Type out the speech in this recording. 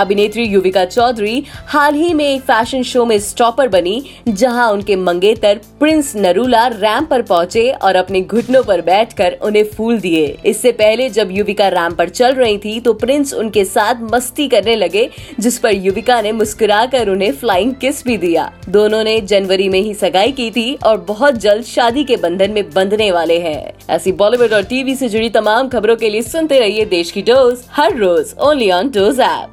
अभिनेत्री युविका चौधरी हाल ही में एक फ़ैशन शो में स्टॉपर बनी, जहाँ उनके मंगेतर प्रिंस नरूला रैम पर पहुँचे और अपने घुटनों पर बैठकर उन्हें फूल दिए। इससे पहले जब युविका रैम पर चल रही थी तो प्रिंस उनके साथ मस्ती करने लगे, जिस पर युविका ने मुस्कुराकर उन्हें फ्लाइंग किस भी दिया। दोनों ने जनवरी में ही सगाई की थी और बहुत जल्द शादी के बंधन में बंधने वाले हैं। ऐसी बॉलीवुड और टीवी से जुड़ी तमाम खबरों के लिए सुनते रहिए देश की डोज, हर रोज ओनली ऑन डोज ऐप।